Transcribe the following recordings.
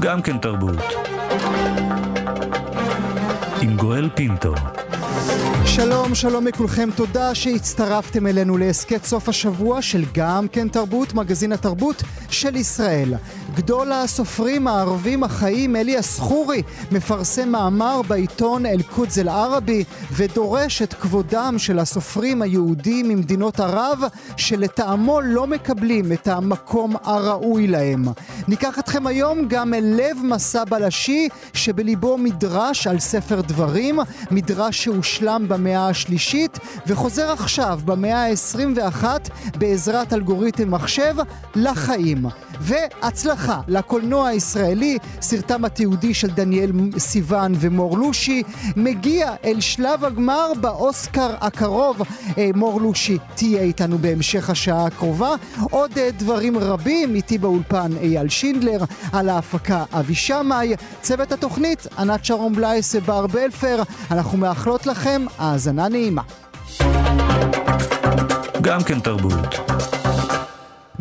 גם כן תרבות. עם גואל פינטו. שלום, שלום לכולכם, תודה שהצטרפתם אלינו להסכת סוף השבוע של גם כן תרבות, מגזין התרבות של ישראל. גדול הסופרים הערבים החיים, אליאס חורי, מפרסם מאמר בעיתון אל-קודס אל-ערבי ודורש את כבודם של הסופרים היהודים ממדינות ערב שלטעמו לא מקבלים את המקום הראוי להם. ניקח אתכם היום גם אל לב מסע בלשי שבליבו מדרש על ספר דברים, מדרש שהושלם במאה השלישית וחוזר עכשיו במאה ה-21 בעזרת אלגוריתם מחשב לחיים. והצלחה לקולנוע הישראלי, סרטם התיעודי של דניאל סיוון ומור לושי, מגיע אל שלב הגמר באוסקר הקרוב. אה, מור לושי תהיה איתנו בהמשך השעה הקרובה. עוד אה, דברים רבים, איתי באולפן אייל שינדלר, על ההפקה אבי שמאי, צוות התוכנית ענת שרון בלייס ובר בלפר. אנחנו מאחלות לכם האזנה נעימה. גם כן תרבות.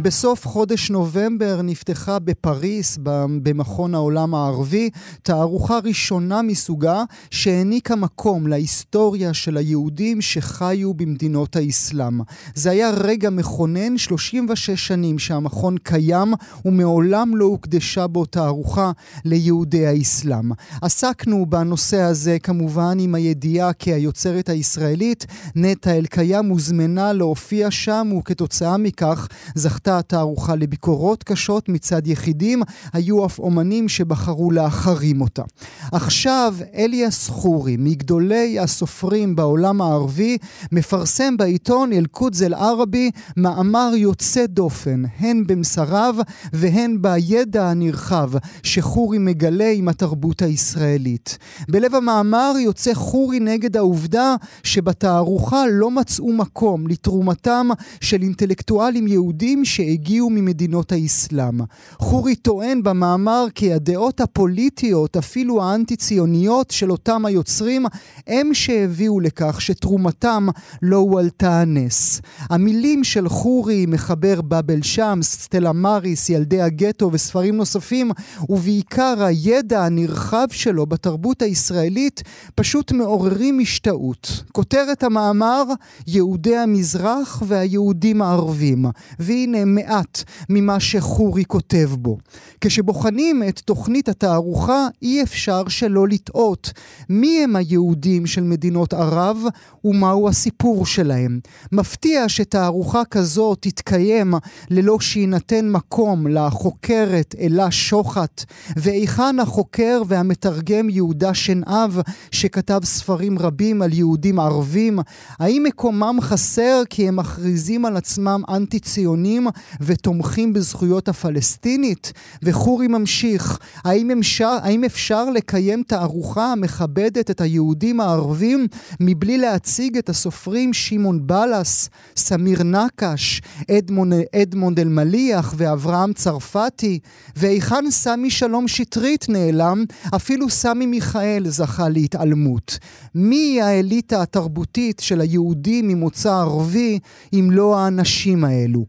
בסוף חודש נובמבר נפתחה בפריס, במכון העולם הערבי, תערוכה ראשונה מסוגה שהעניקה מקום להיסטוריה של היהודים שחיו במדינות האסלאם. זה היה רגע מכונן, 36 שנים שהמכון קיים ומעולם לא הוקדשה בו תערוכה ליהודי האסלאם. עסקנו בנושא הזה כמובן עם הידיעה כי היוצרת הישראלית נטע אלקיים הוזמנה להופיע שם וכתוצאה מכך זכתה זכתה התערוכה לביקורות קשות מצד יחידים, היו אף אומנים שבחרו להחרים אותה. עכשיו אליאס חורי, מגדולי הסופרים בעולם הערבי, מפרסם בעיתון אל-קודס אל-ערבי מאמר יוצא דופן, הן במסריו והן בידע הנרחב שחורי מגלה עם התרבות הישראלית. בלב המאמר יוצא חורי נגד העובדה שבתערוכה לא מצאו מקום לתרומתם של אינטלקטואלים יהודים שהגיעו ממדינות האסלאם. חורי טוען במאמר כי הדעות הפוליטיות, אפילו האנטי-ציוניות של אותם היוצרים, הם שהביאו לכך שתרומתם לא הועלתה הנס. המילים של חורי, מחבר באבל שמס, סטלה מריס, ילדי הגטו וספרים נוספים, ובעיקר הידע הנרחב שלו בתרבות הישראלית, פשוט מעוררים השתאות. כותרת המאמר, יהודי המזרח והיהודים הערבים. והנה מעט ממה שחורי כותב בו. כשבוחנים את תוכנית התערוכה, אי אפשר שלא לטעות מי הם היהודים של מדינות ערב ומהו הסיפור שלהם. מפתיע שתערוכה כזו תתקיים ללא שיינתן מקום לחוקרת אלה שוחט, והיכן החוקר והמתרגם יהודה שנהב, שכתב ספרים רבים על יהודים ערבים? האם מקומם חסר כי הם מכריזים על עצמם אנטי-ציונים ותומכים בזכויות הפלסטינית? וחורי ממשיך, האם אפשר, האם אפשר לקיים תערוכה המכבדת את היהודים הערבים מבלי להציג את הסופרים שמעון בלס, סמיר נקש, אדמונד, אדמונד אלמליח ואברהם צרפתי? והיכן סמי שלום שטרית נעלם? אפילו סמי מיכאל זכה להתעלמות. מי האליטה התרבותית של היהודים ממוצא ערבי אם לא האנשים האלו?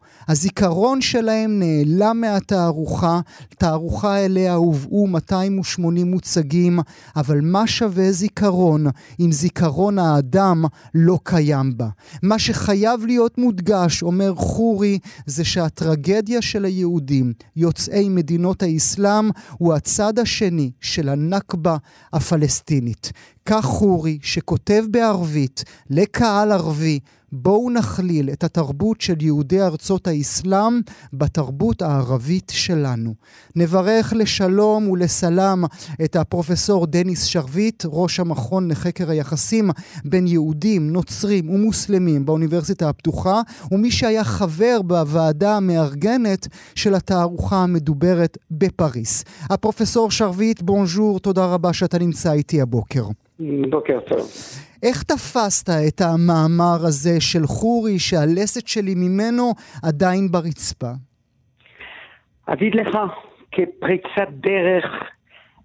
הזיכרון שלהם נעלם מהתערוכה, תערוכה אליה הובאו 280 מוצגים, אבל מה שווה זיכרון אם זיכרון האדם לא קיים בה? מה שחייב להיות מודגש, אומר חורי, זה שהטרגדיה של היהודים, יוצאי מדינות האסלאם, הוא הצד השני של הנכבה הפלסטינית. כך חורי, שכותב בערבית לקהל ערבי, בואו נכליל את התרבות של יהודי ארצות האסלאם בתרבות הערבית שלנו. נברך לשלום ולסלם את הפרופסור דניס שרביט, ראש המכון לחקר היחסים בין יהודים, נוצרים ומוסלמים באוניברסיטה הפתוחה, ומי שהיה חבר בוועדה המארגנת של התערוכה המדוברת בפריס. הפרופסור שרביט, בונז'ור, תודה רבה שאתה נמצא איתי הבוקר. בוקר טוב. איך תפסת את המאמר הזה של חורי, שהלסת שלי ממנו עדיין ברצפה? אגיד לך, כפריצת דרך,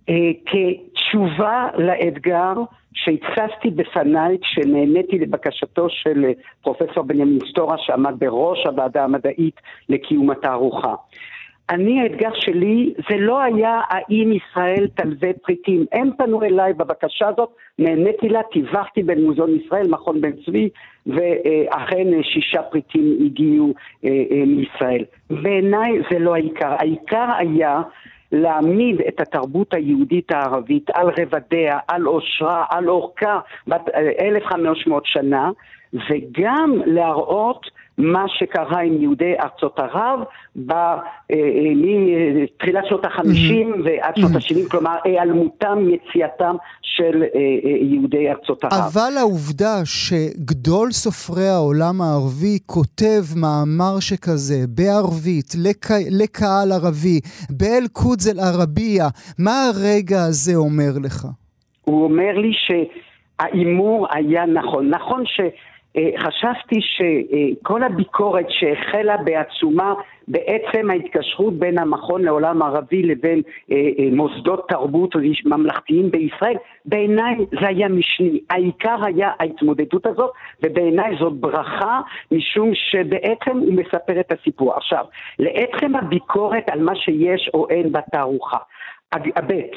אה, כתשובה לאתגר שהצפתי בפניי כשנהניתי לבקשתו של פרופסור בנימין סטורה שעמד בראש הוועדה המדעית לקיום התערוכה. אני, האתגר שלי, זה לא היה האם ישראל תלווה פריטים. הם פנו אליי בבקשה הזאת, נהניתי לה, טיווחתי בין מוזיאון ישראל, מכון בן צבי, ואכן שישה פריטים הגיעו אה, אה, מישראל. בעיניי זה לא העיקר. העיקר היה להעמיד את התרבות היהודית הערבית על רבדיה, על עושרה, על אורכה, בת 1500 שנה, וגם להראות מה שקרה עם יהודי ארצות ערב אה, אה, מתחילת שנות החמישים mm-hmm. ועד שנות mm-hmm. השבעים, כלומר היעלמותם, יציאתם של אה, יהודי ארצות ערב. אבל העובדה שגדול סופרי העולם הערבי כותב מאמר שכזה בערבית, לק... לקהל ערבי, באל-קודס אל-ערבייה, מה הרגע הזה אומר לך? הוא אומר לי שההימור היה נכון. נכון ש... אה, חשבתי שכל הביקורת שהחלה בעצומה בעצם ההתקשרות בין המכון לעולם ערבי לבין אה, אה, מוסדות תרבות ממלכתיים בישראל, בעיניי זה היה משני. העיקר היה ההתמודדות הזאת, ובעיניי זאת ברכה, משום שבעצם הוא מספר את הסיפור. עכשיו, לעצם הביקורת על מה שיש או אין בתערוכה. הבט,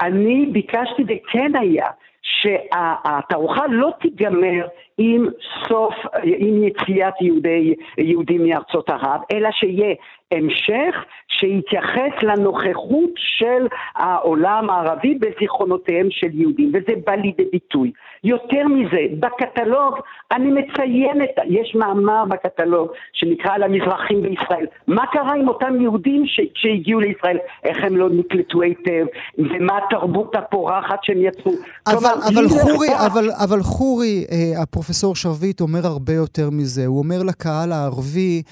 אני ביקשתי וכן היה שהתערוכה לא תיגמר עם סוף, עם יציאת יהודי, יהודים מארצות ערב, אלא שיהיה המשך שיתייחס לנוכחות של העולם הערבי בזיכרונותיהם של יהודים, וזה בא לידי ביטוי. יותר מזה, בקטלוג אני מציינת, יש מאמר בקטלוג שנקרא על המזרחים בישראל. מה קרה עם אותם יהודים שהגיעו לישראל? איך הם לא נקלטו היטב? ומה התרבות הפורחת שהם יצאו? אבל, כלומר, אבל, חורי, אבל, אבל חורי, אה, הפרופסור שרביט אומר הרבה יותר מזה. הוא אומר לקהל הערבי,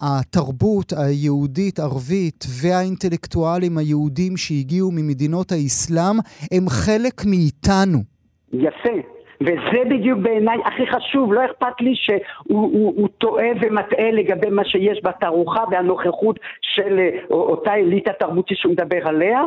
התרבות היהודית-ערבית והאינטלקטואלים היהודים שהגיעו ממדינות האסלאם הם חלק מאיתנו. יפה. וזה בדיוק בעיניי הכי חשוב, לא אכפת לי שהוא טועה ומטעה לגבי מה שיש בתערוכה והנוכחות של אה, אותה אליטה תרבותית שהוא מדבר עליה,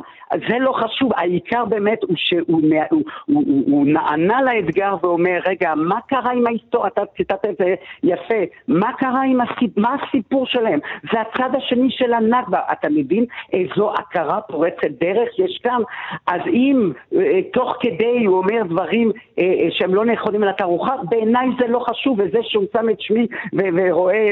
זה לא חשוב, העיקר באמת הוא שהוא הוא, הוא, הוא, הוא נענה לאתגר ואומר, רגע, מה קרה עם ההיסטוריה, אתה ציטטת את זה יפה, מה קרה עם הסיפ... מה הסיפור שלהם? זה הצד השני של הנכבה, אתה מבין? איזו הכרה פורצת דרך יש כאן? אז אם אה, תוך כדי הוא אומר דברים אה, שהם לא נכונים לתערוכה, בעיניי זה לא חשוב, וזה שהוא שם את שמי ורואה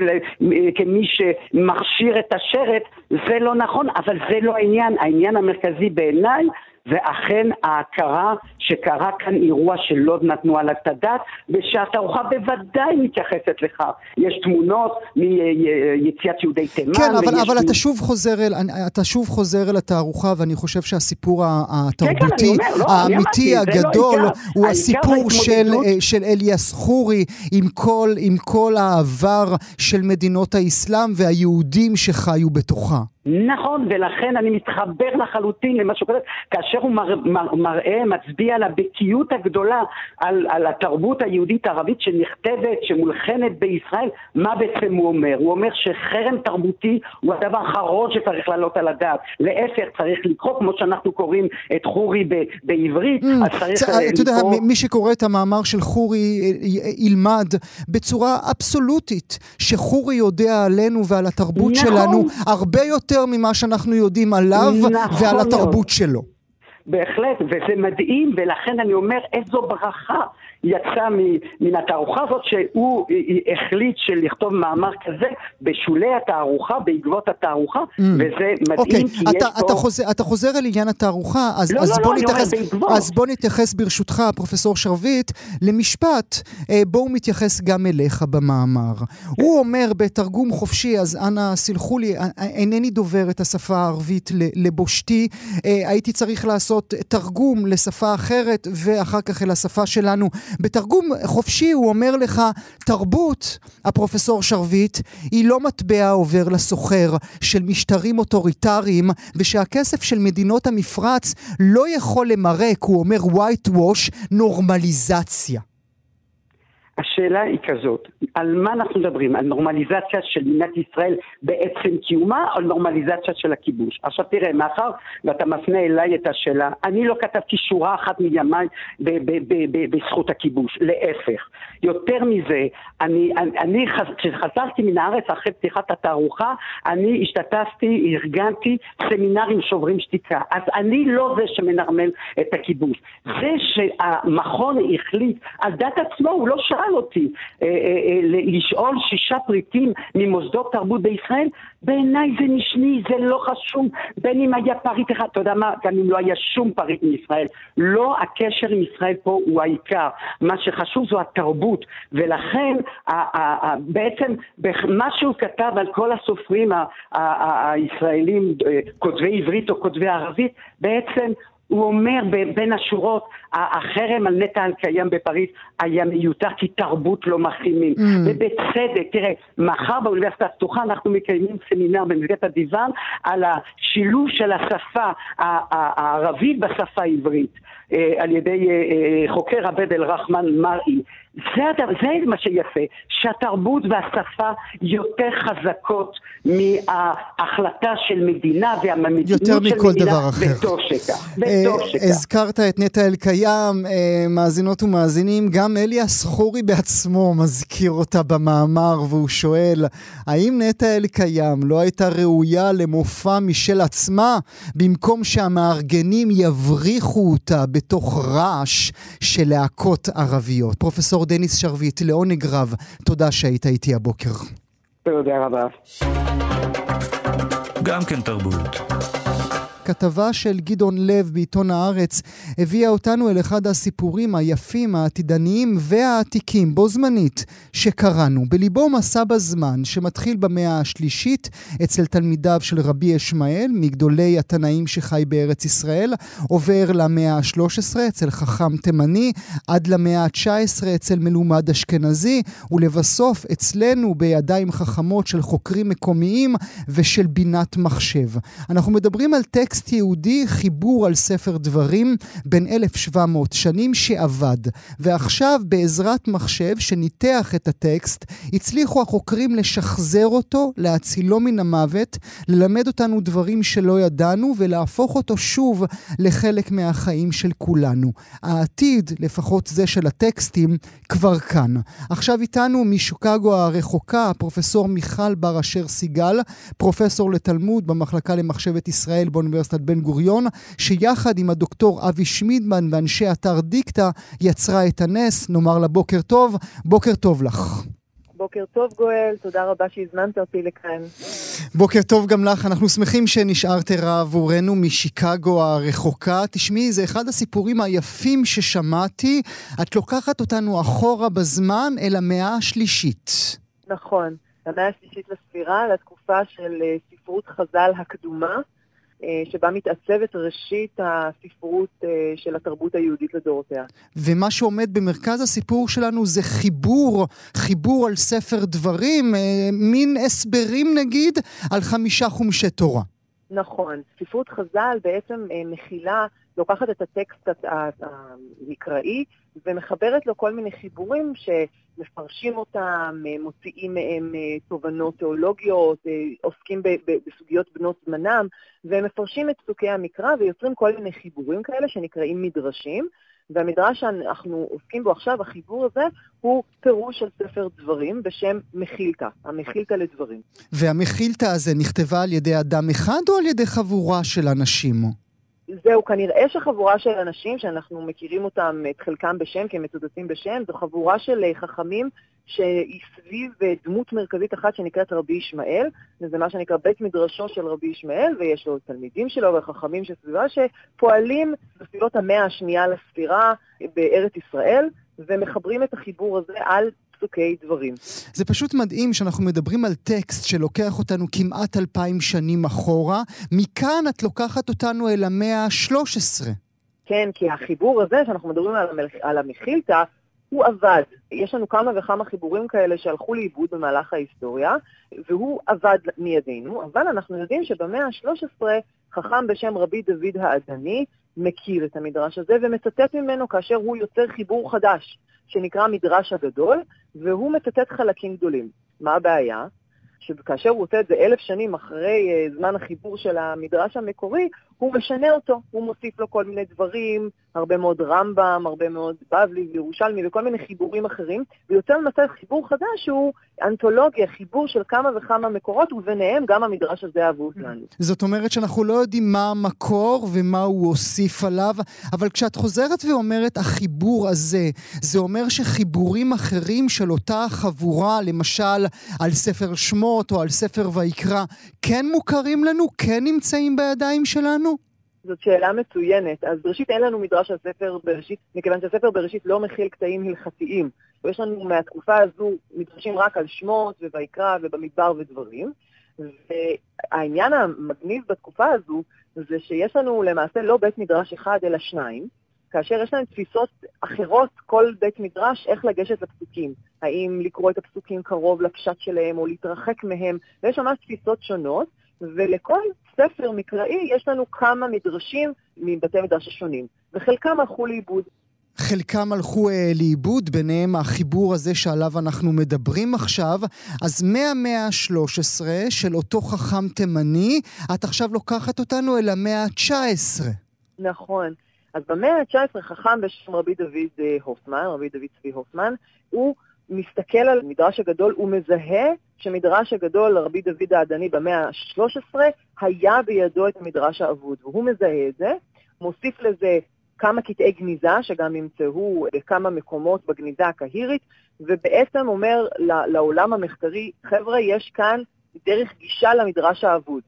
כמי שמכשיר את השרץ, זה לא נכון, אבל זה לא העניין. העניין המרכזי בעיניי ואכן ההכרה שקרה כאן אירוע שלא נתנו עליו את הדעת, ושהתערוכה בוודאי מתייחסת לכך. יש תמונות מיציאת יהודי תימן. כן, אבל, אבל אתה, שוב חוזר אל, אתה שוב חוזר אל התערוכה, ואני חושב שהסיפור התרבותי, כן, כן, לא, האמיתי, לא הגדול, לא הוא הסיפור של, אה, של אליאס חורי, עם כל, עם כל העבר של מדינות האסלאם והיהודים שחיו בתוכה. נכון, ולכן אני מתחבר לחלוטין למה שהוא כותב, כאשר הוא מראה, מראה מצביע על הבקיאות הגדולה, על, על התרבות היהודית-ערבית שנכתבת, שמולחנת בישראל, מה בעצם הוא אומר? הוא אומר שחרם תרבותי הוא הדבר האחרון שצריך לעלות על הדעת. להפך, צריך לקרוא, כמו שאנחנו קוראים את חורי ב, בעברית, mm, אז צריך. לקרוא... אתה יודע, מי שקורא את המאמר של חורי ילמד בצורה אבסולוטית שחורי יודע עלינו ועל התרבות נכון. שלנו הרבה יותר יותר ממה שאנחנו יודעים עליו נכון ועל התרבות שלו. בהחלט, וזה מדהים, ולכן אני אומר איזו ברכה יצא מן התערוכה הזאת שהוא החליט של לכתוב מאמר כזה בשולי התערוכה, בעקבות התערוכה, mm. וזה מדהים okay. אוקיי, כי אתה, יש אתה פה... חוזר, אתה חוזר אל עניין התערוכה, אז, לא, אז, לא, בוא לא, נתייחס, אז בוא נתייחס ברשותך, פרופסור שרביט, למשפט אה, בו הוא מתייחס גם אליך במאמר. הוא אומר בתרגום חופשי, אז אנא סלחו לי, אה, אה, אינני דובר את השפה הערבית לבושתי, הייתי צריך לעשות תרגום לשפה אחרת ואחר כך אל השפה שלנו. בתרגום חופשי הוא אומר לך, תרבות, הפרופסור שרביט, היא לא מטבע עובר לסוחר של משטרים אוטוריטריים, ושהכסף של מדינות המפרץ לא יכול למרק, הוא אומר white wash, נורמליזציה. השאלה היא כזאת, על מה אנחנו מדברים? על נורמליזציה של מדינת ישראל בעצם קיומה, או נורמליזציה של הכיבוש? עכשיו תראה, מאחר ואתה מפנה אליי את השאלה, אני לא כתבתי שורה אחת מימיי בזכות הכיבוש, להפך. יותר מזה, אני, אני, כשחזרתי מן הארץ אחרי פתיחת התערוכה, אני השתתפתי, ארגנתי סמינרים שוברים שתיקה. אז אני לא זה שמנרמל את הכיבוש. זה שהמכון החליט על דת עצמו, הוא לא שאל אותי אה, אה, אה, לשאול שישה פריטים ממוסדות תרבות בישראל, בעיניי זה משני, זה לא חשוב, בין אם היה פריט אחד, אתה יודע מה, גם אם לא היה שום פריט מישראל. לא הקשר עם ישראל פה הוא העיקר. מה שחשוב זו התרבות, ולכן בעצם מה שהוא כתב על כל הסופרים הישראלים, כותבי עברית או כותבי ערבית, בעצם הוא אומר בין השורות, החרם על נטע אלקיים בפריז היה מיותר כי תרבות לא מחרימים. Mm. ובצדק, תראה, מחר באוניברסיטה הפתוחה אנחנו מקיימים סמינר במסגרת הדיוון על השילוב של השפה הערבית בשפה העברית. אה, על ידי אה, אה, חוקר עבד אל-רחמן מרעי. זה, זה מה שיפה, שהתרבות והשפה יותר חזקות מההחלטה של מדינה והמדיניות של מדינה, יותר מכל דבר אחר. וטוב שכך, וטוב שכך. הזכרת את נטע אלקיים, מאזינות ומאזינים, גם אליאס חורי בעצמו מזכיר אותה במאמר, והוא שואל, האם נטע אלקיים לא הייתה ראויה למופע משל עצמה, במקום שהמארגנים יבריחו אותה בתוך רעש של להקות ערביות. פרופסור דניס שרביט, לעונג רב, תודה שהיית איתי הבוקר. תודה רבה. גם כן תרבות. כתבה של גדעון לב בעיתון הארץ הביאה אותנו אל אחד הסיפורים היפים, העתידניים והעתיקים בו זמנית שקראנו. בליבו מסע בזמן שמתחיל במאה השלישית אצל תלמידיו של רבי ישמעאל, מגדולי התנאים שחי בארץ ישראל, עובר למאה ה-13 אצל חכם תימני, עד למאה ה-19 אצל מלומד אשכנזי, ולבסוף אצלנו בידיים חכמות של חוקרים מקומיים ושל בינת מחשב. אנחנו מדברים על טקסט טקסט יהודי, חיבור על ספר דברים בין 1,700 שנים שעבד. ועכשיו בעזרת מחשב שניתח את הטקסט, הצליחו החוקרים לשחזר אותו, להצילו מן המוות, ללמד אותנו דברים שלא ידענו ולהפוך אותו שוב לחלק מהחיים של כולנו. העתיד, לפחות זה של הטקסטים, כבר כאן. עכשיו איתנו משוקגו הרחוקה, פרופסור מיכל בר אשר סיגל, פרופסור לתלמוד במחלקה למחשבת ישראל באוניברסיטת באוניברסיטת בן גוריון, שיחד עם הדוקטור אבי שמידמן ואנשי אתר דיקטה יצרה את הנס. נאמר לה בוקר טוב, בוקר טוב לך. בוקר טוב גואל, תודה רבה שהזמנת אותי לכאן. בוקר טוב גם לך, אנחנו שמחים שנשארת ערה עבורנו משיקגו הרחוקה. תשמעי, זה אחד הסיפורים היפים ששמעתי. את לוקחת אותנו אחורה בזמן אל המאה השלישית. נכון, המאה השלישית לספירה, לתקופה של אה, ספרות חז"ל הקדומה. אה, שבה מתעצבת ראשית הספרות אה, של התרבות היהודית לדורותיה. ומה שעומד במרכז הסיפור שלנו זה חיבור, חיבור על ספר דברים, אה, מין הסברים נגיד, על חמישה חומשי תורה. נכון. ספרות חז"ל בעצם מכילה, לוקחת את הטקסט המקראי ומחברת לו כל מיני חיבורים שמפרשים אותם, מוציאים מהם תובנות תיאולוגיות, עוסקים בסוגיות בנות זמנם, והם מפרשים את פסוקי המקרא ויוצרים כל מיני חיבורים כאלה שנקראים מדרשים. והמדרש שאנחנו עוסקים בו עכשיו, החיבור הזה, הוא פירוש של ספר דברים בשם מחילתא, המחילתא לדברים. והמחילתא הזה נכתבה על ידי אדם אחד או על ידי חבורה של אנשים? זהו, כנראה שחבורה של אנשים שאנחנו מכירים אותם, את חלקם בשם, כי הם מצודדים בשם, זו חבורה של אה, חכמים שהיא סביב אה, דמות מרכזית אחת שנקראת רבי ישמעאל, וזה מה שנקרא בית מדרשו של רבי ישמעאל, ויש לו תלמידים שלו וחכמים שסביבה שפועלים בסביבות המאה השנייה לספירה בארץ ישראל, ומחברים את החיבור הזה על פסוקי דברים. זה פשוט מדהים שאנחנו מדברים על טקסט שלוקח אותנו כמעט אלפיים שנים אחורה. מכאן את לוקחת אותנו אל המאה ה-13. כן, כי החיבור הזה שאנחנו מדברים על, המל... על המחילתא, הוא עבד. יש לנו כמה וכמה חיבורים כאלה שהלכו לאיבוד במהלך ההיסטוריה, והוא עבד מידינו, אבל אנחנו יודעים שבמאה ה-13 חכם בשם רבי דוד העדני מכיר את המדרש הזה ומצטט ממנו כאשר הוא יוצר חיבור חדש שנקרא מדרש הגדול, והוא מצטט חלקים גדולים. מה הבעיה? שכאשר הוא עושה את זה אלף שנים אחרי uh, זמן החיבור של המדרש המקורי, הוא משנה אותו, הוא מוסיף לו כל מיני דברים, הרבה מאוד רמב"ם, הרבה מאוד בבלי וירושלמי וכל מיני חיבורים אחרים, ויוצא למצב חיבור חדש שהוא אנתולוגיה, חיבור של כמה וכמה מקורות, וביניהם גם המדרש הזה אבוד לנו. זאת אומרת שאנחנו לא יודעים מה המקור ומה הוא הוסיף עליו, אבל כשאת חוזרת ואומרת החיבור הזה, זה אומר שחיבורים אחרים של אותה חבורה, למשל על ספר שמות או על ספר ויקרא, כן מוכרים לנו? כן נמצאים בידיים שלנו? זאת שאלה מצוינת. אז ראשית אין לנו מדרש על ספר בראשית, מכיוון שהספר בראשית לא מכיל קטעים הלכתיים. ויש לנו מהתקופה הזו מדרשים רק על שמות וביקרא ובמדבר ודברים. והעניין המגניב בתקופה הזו זה שיש לנו למעשה לא בית מדרש אחד אלא שניים, כאשר יש להם תפיסות אחרות, כל בית מדרש, איך לגשת לפסוקים. האם לקרוא את הפסוקים קרוב לפשט שלהם או להתרחק מהם, ויש ממש תפיסות שונות, ולכל ספר מקראי יש לנו כמה מדרשים מבתי מדרש השונים, וחלקם הלכו לאיבוד. חלקם הלכו אה, לאיבוד, ביניהם החיבור הזה שעליו אנחנו מדברים עכשיו. אז מהמאה ה-13 של אותו חכם תימני, את עכשיו לוקחת אותנו אל המאה ה-19. נכון. אז במאה ה-19 חכם בשם רבי דוד אה, הופמן, רבי דוד צבי הופמן, הוא מסתכל על המדרש הגדול, הוא מזהה שמדרש הגדול, רבי דוד העדני במאה ה-13, היה בידו את המדרש האבוד, והוא מזהה את זה, מוסיף לזה כמה קטעי גניזה, שגם נמצאו בכמה מקומות בגניזה הקהירית, ובעצם אומר לעולם המחקרי, חבר'ה, יש כאן דרך גישה למדרש האבוד.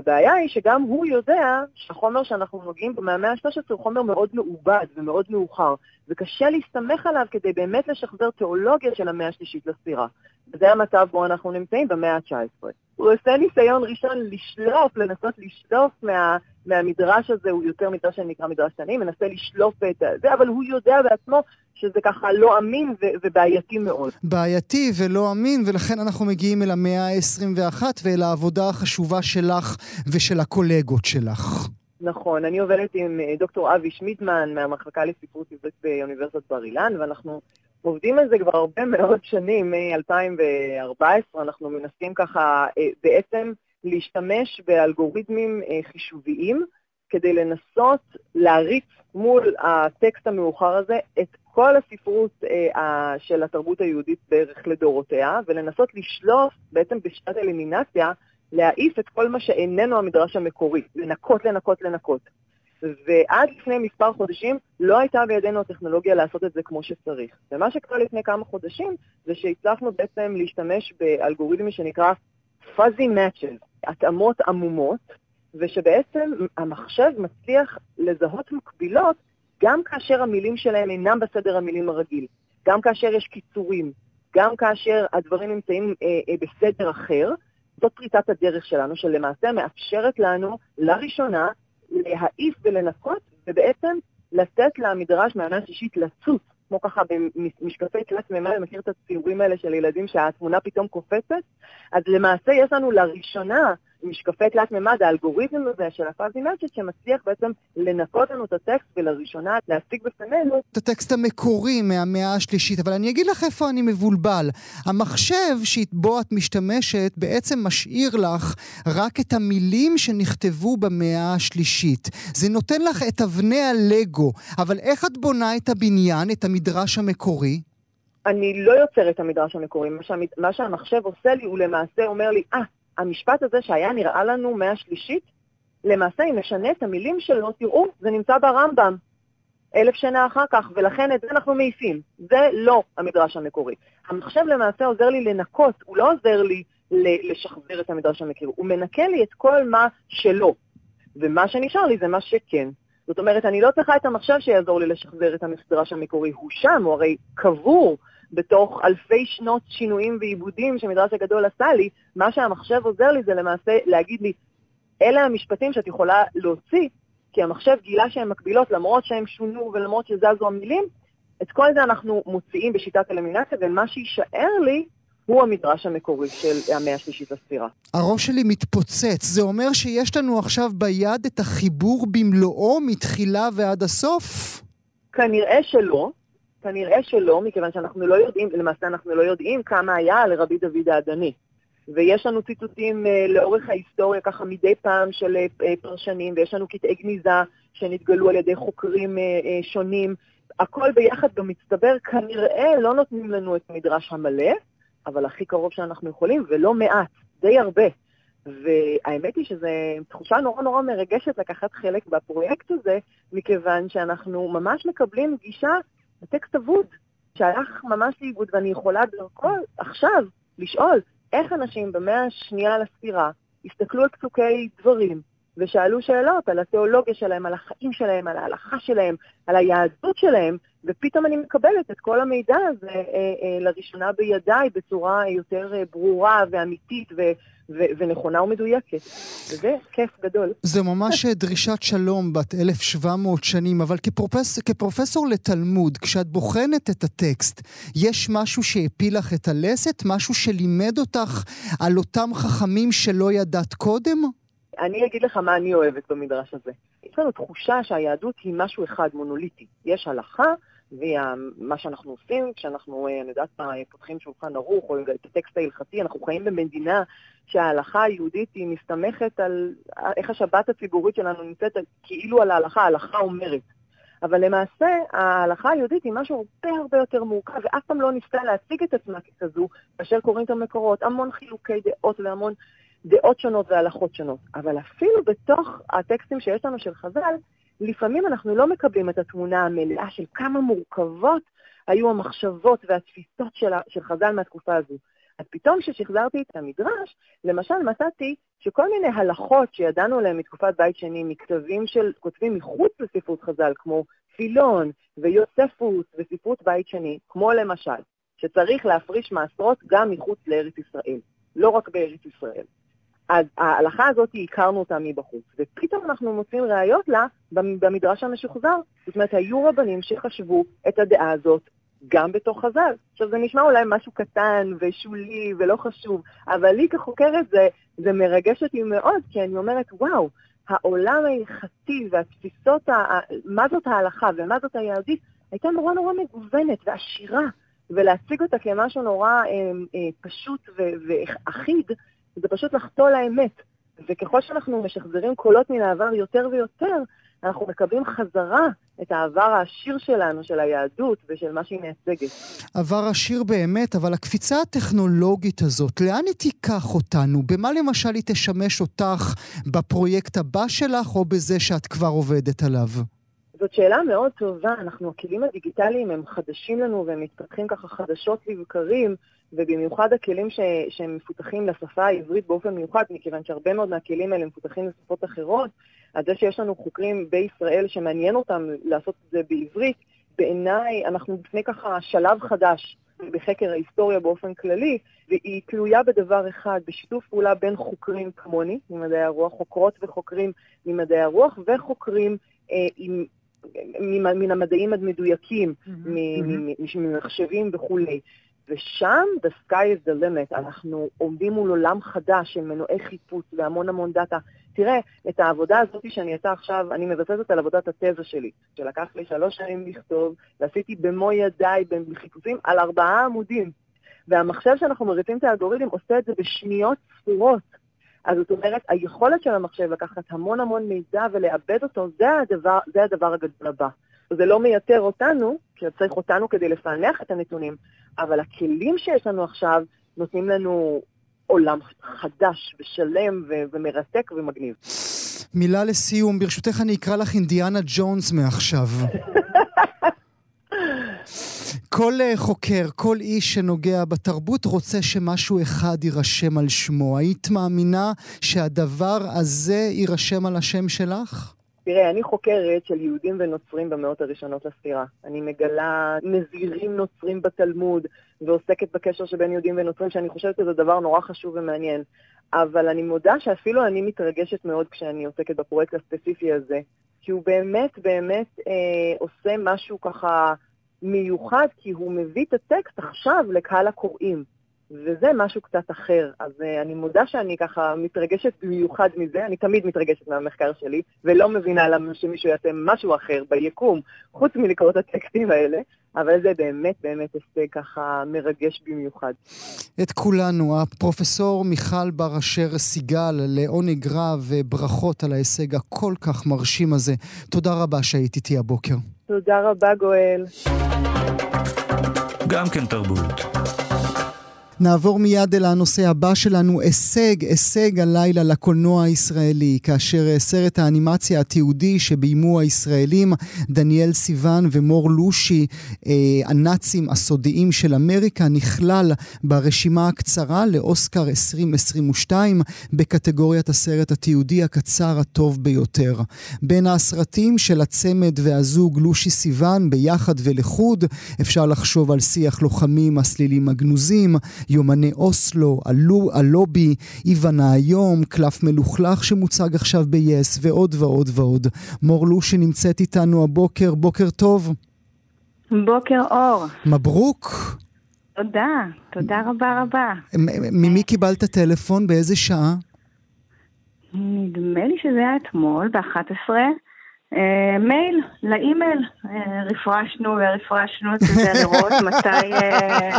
הבעיה היא שגם הוא יודע שהחומר שאנחנו נוגעים בו מהמאה ה-13 הוא חומר מאוד מעובד ומאוד מאוחר, וקשה להסתמך עליו כדי באמת לשחזר תיאולוגיה של המאה השלישית לספירה. וזה המצב בו אנחנו נמצאים במאה ה-19. הוא עושה ניסיון ראשון לשלוף, לנסות לשלוף מה, מהמדרש הזה, הוא יותר מדרש שנקרא מדרש תנאי, מנסה לשלוף את זה, אבל הוא יודע בעצמו שזה ככה לא אמין ו- ובעייתי מאוד. בעייתי ולא אמין, ולכן אנחנו מגיעים אל המאה ה-21 ואל העבודה החשובה שלך ושל הקולגות שלך. נכון, אני עובדת עם אה, דוקטור אבי שמידמן מהמחלקה לספרות עברית באוניברסיטת בר אילן, ואנחנו עובדים על זה כבר הרבה מאוד שנים, מ-2014, אנחנו מנסים ככה אה, בעצם להשתמש באלגוריתמים אה, חישוביים כדי לנסות להריץ מול הטקסט המאוחר הזה את כל הספרות אה, של התרבות היהודית בערך לדורותיה, ולנסות לשלוף בעצם בשעת אלימינציה, להעיף את כל מה שאיננו המדרש המקורי, לנקות, לנקות, לנקות. ועד לפני מספר חודשים לא הייתה בידינו הטכנולוגיה לעשות את זה כמו שצריך. ומה שקרה לפני כמה חודשים זה שהצלחנו בעצם להשתמש באלגוריתמי שנקרא fuzzy matches, התאמות עמומות, ושבעצם המחשב מצליח לזהות מקבילות גם כאשר המילים שלהם אינם בסדר המילים הרגיל, גם כאשר יש קיצורים, גם כאשר הדברים נמצאים אה, אה, בסדר אחר. זאת פריצת הדרך שלנו, שלמעשה מאפשרת לנו לראשונה להעיף ולנקות, ובעצם לתת למדרש מהמאה השישית לצוץ, כמו ככה במשקפי תלת מימד, מכיר את הציורים האלה של ילדים שהתמונה פתאום קופצת? אז למעשה יש לנו לראשונה משקפי תלת מימד, האלגוריתם הזה של הפאזי מרצ'ט, שמצליח בעצם לנקות לנו את הטקסט ולראשונה להציג בפנינו. את הטקסט המקורי מהמאה השלישית, אבל אני אגיד לך איפה אני מבולבל. המחשב שבו את משתמשת בעצם משאיר לך רק את המילים שנכתבו במאה השלישית. זה נותן לך את אבני הלגו, אבל איך את בונה את הבניין, את המדרש המקורי? אני לא יוצר את המדרש המקורי. מה, שהמד... מה שהמחשב עושה לי, הוא למעשה אומר לי, אה, ah, המשפט הזה שהיה נראה לנו מהשלישית, למעשה אם נשנה את המילים שלו, תראו, זה נמצא ברמב"ם, אלף שנה אחר כך, ולכן את זה אנחנו מעיפים. זה לא המדרש המקורי. המחשב למעשה עוזר לי לנקות, הוא לא עוזר לי לשחזר את המדרש המקורי, הוא מנקה לי את כל מה שלא. ומה שנשאר לי זה מה שכן. זאת אומרת, אני לא צריכה את המחשב שיעזור לי לשחזר את המדרש המקורי, הוא שם, הוא הרי קבור בתוך אלפי שנות שינויים ועיבודים שמדרש הגדול עשה לי, מה שהמחשב עוזר לי זה למעשה להגיד לי, אלה המשפטים שאת יכולה להוציא, כי המחשב גילה שהן מקבילות למרות שהן שונו ולמרות שזזו המילים, את כל זה אנחנו מוציאים בשיטת אלמינציה, ומה שיישאר לי הוא המדרש המקורי של המאה השלישית לספירה. הראש שלי מתפוצץ. זה אומר שיש לנו עכשיו ביד את החיבור במלואו מתחילה ועד הסוף? כנראה שלא. כנראה שלא, מכיוון שאנחנו לא יודעים, למעשה אנחנו לא יודעים כמה היה לרבי דוד האדני. ויש לנו ציטוטים uh, לאורך ההיסטוריה, ככה מדי פעם של uh, פרשנים, ויש לנו קטעי גניזה שנתגלו על ידי חוקרים uh, uh, שונים. הכל ביחד במצטבר כנראה לא נותנים לנו את המדרש המלא, אבל הכי קרוב שאנחנו יכולים, ולא מעט, די הרבה. והאמת היא שזו תחושה נורא נורא מרגשת לקחת חלק בפרויקט הזה, מכיוון שאנחנו ממש מקבלים גישה לטקסט אבוד, שהלך ממש לאיבוד, ואני יכולה דרכו עכשיו לשאול איך אנשים במאה השנייה לספירה הסתכלו על פסוקי דברים ושאלו שאלות על התיאולוגיה שלהם, על החיים שלהם, על ההלכה שלהם, על היהדות שלהם, ופתאום אני מקבלת את כל המידע הזה אה, אה, לראשונה בידיי בצורה יותר אה, ברורה ואמיתית ו- ו- ונכונה ומדויקת. וזה כיף גדול. זה ממש דרישת שלום בת 1,700 שנים, אבל כפרופס, כפרופסור לתלמוד, כשאת בוחנת את הטקסט, יש משהו שהפיל לך את הלסת? משהו שלימד אותך על אותם חכמים שלא ידעת קודם? אני אגיד לך מה אני אוהבת במדרש הזה. יש לנו תחושה שהיהדות היא משהו אחד, מונוליטי. יש הלכה, ומה שאנחנו עושים כשאנחנו, אה, אני יודעת מה, פותחים שולחן ערוך או את הטקסט ההלכתי, אנחנו חיים במדינה שההלכה היהודית היא מסתמכת על איך השבת הציבורית שלנו נמצאת כאילו על ההלכה, ההלכה אומרת. אבל למעשה ההלכה היהודית היא משהו הרבה הרבה יותר מורכב, ואף פעם לא ניסתה להציג את עצמה ככזו, כאשר קוראים את המקורות, המון חילוקי דעות והמון דעות שונות והלכות שונות. אבל אפילו בתוך הטקסטים שיש לנו של חז"ל, לפעמים אנחנו לא מקבלים את התמונה המלאה של כמה מורכבות היו המחשבות והתפיסות של, של חז"ל מהתקופה הזו. אז פתאום כששחזרתי את המדרש, למשל מצאתי שכל מיני הלכות שידענו עליהן מתקופת בית שני, מכתבים של כותבים מחוץ לספרות חז"ל, כמו פילון ויוספוס וספרות בית שני, כמו למשל, שצריך להפריש מעשרות גם מחוץ לארץ ישראל, לא רק בארץ ישראל. אז ההלכה הזאת, הכרנו אותה מבחוץ, ופתאום אנחנו מוצאים ראיות לה במדרש המשוחזר. זאת אומרת, היו רבנים שחשבו את הדעה הזאת גם בתוך חז"ל. עכשיו, זה נשמע אולי משהו קטן ושולי ולא חשוב, אבל לי כחוקרת זה, זה מרגש אותי מאוד, כי אני אומרת, וואו, העולם ההלכתי והתפיסות, ה... מה זאת ההלכה ומה זאת היהודית, הייתה נורא נורא מגוונת ועשירה, ולהציג אותה כמשהו נורא אה, אה, פשוט ואחיד, זה פשוט לחטוא לאמת. וככל שאנחנו משחזרים קולות מן העבר יותר ויותר, אנחנו מקבלים חזרה את העבר העשיר שלנו, של היהדות ושל מה שהיא מייצגת. עבר עשיר באמת, אבל הקפיצה הטכנולוגית הזאת, לאן היא תיקח אותנו? במה למשל היא תשמש אותך בפרויקט הבא שלך, או בזה שאת כבר עובדת עליו? זאת שאלה מאוד טובה. אנחנו, הכלים הדיגיטליים הם חדשים לנו והם מתפתחים ככה חדשות לבקרים. ובמיוחד הכלים ש, שהם מפותחים לשפה העברית באופן מיוחד, מכיוון שהרבה מאוד מהכלים האלה מפותחים לשפות אחרות, אז זה שיש לנו חוקרים בישראל שמעניין אותם לעשות את זה בעברית, בעיניי אנחנו בפני ככה שלב חדש בחקר ההיסטוריה באופן כללי, והיא תלויה בדבר אחד, בשיתוף פעולה בין חוקרים כמוני, ממדעי הרוח, חוקרות וחוקרים ממדעי הרוח, וחוקרים אה, עם מן המדעים המדויקים, mm-hmm. ממחשבים וכולי. ושם the sky is the limit, אנחנו עומדים מול עולם חדש של מנועי חיפוש והמון המון דאטה. תראה, את העבודה הזאת שאני עושה עכשיו, אני מבססת על עבודת התזה שלי, שלקח לי שלוש שנים לכתוב, ועשיתי במו ידיי בחיפושים על ארבעה עמודים. והמחשב שאנחנו מריצים את האלגוריתם עושה את זה בשניות ספורות. אז זאת אומרת, היכולת של המחשב לקחת המון המון מידע ולעבד אותו, זה הדבר, זה הדבר הגדול הבא. זה לא מייתר אותנו, כי צריך אותנו כדי לפענח את הנתונים, אבל הכלים שיש לנו עכשיו נותנים לנו עולם חדש ושלם ו- ומרתק ומגניב. מילה לסיום, ברשותך אני אקרא לך אינדיאנה ג'ונס מעכשיו. כל אה, חוקר, כל איש שנוגע בתרבות רוצה שמשהו אחד יירשם על שמו. היית מאמינה שהדבר הזה יירשם על השם שלך? תראה, אני חוקרת של יהודים ונוצרים במאות הראשונות לספירה. אני מגלה נזירים נוצרים בתלמוד, ועוסקת בקשר שבין יהודים ונוצרים, שאני חושבת שזה דבר נורא חשוב ומעניין. אבל אני מודה שאפילו אני מתרגשת מאוד כשאני עוסקת בפרויקט הספציפי הזה, כי הוא באמת באמת אה, עושה משהו ככה מיוחד, כי הוא מביא את הטקסט עכשיו לקהל הקוראים. וזה משהו קצת אחר. אז uh, אני מודה שאני ככה מתרגשת במיוחד מזה, אני תמיד מתרגשת מהמחקר שלי, ולא מבינה למה שמישהו יעשה משהו אחר ביקום, חוץ מלקרוא את הטקסטים האלה, אבל זה באמת באמת הישג ככה מרגש במיוחד. את כולנו, הפרופסור מיכל בר אשר סיגל, לעונג רב וברכות על ההישג הכל כך מרשים הזה. תודה רבה שהיית איתי הבוקר. תודה רבה, גואל. גם כן תרבות. נעבור מיד אל הנושא הבא שלנו, הישג, הישג הלילה לקולנוע הישראלי, כאשר סרט האנימציה התיעודי שביימו הישראלים, דניאל סיוון ומור לושי, אה, הנאצים הסודיים של אמריקה, נכלל ברשימה הקצרה לאוסקר 2022 בקטגוריית הסרט התיעודי הקצר הטוב ביותר. בין הסרטים של הצמד והזוג לושי סיוון ביחד ולחוד, אפשר לחשוב על שיח לוחמים, הסלילים הגנוזים, יומני אוסלו, הלו, הלובי, איוונה היום, קלף מלוכלך שמוצג עכשיו ב-yes ועוד ועוד ועוד. מור לושי נמצאת איתנו הבוקר, בוקר טוב. בוקר אור. מברוק. תודה, תודה רבה רבה. ממי קיבלת טלפון? באיזה שעה? נדמה לי שזה היה אתמול, ב-11. אה, מייל, לאימייל, אה, רפרשנו ורפרשנו את זה לראות מתי, אה,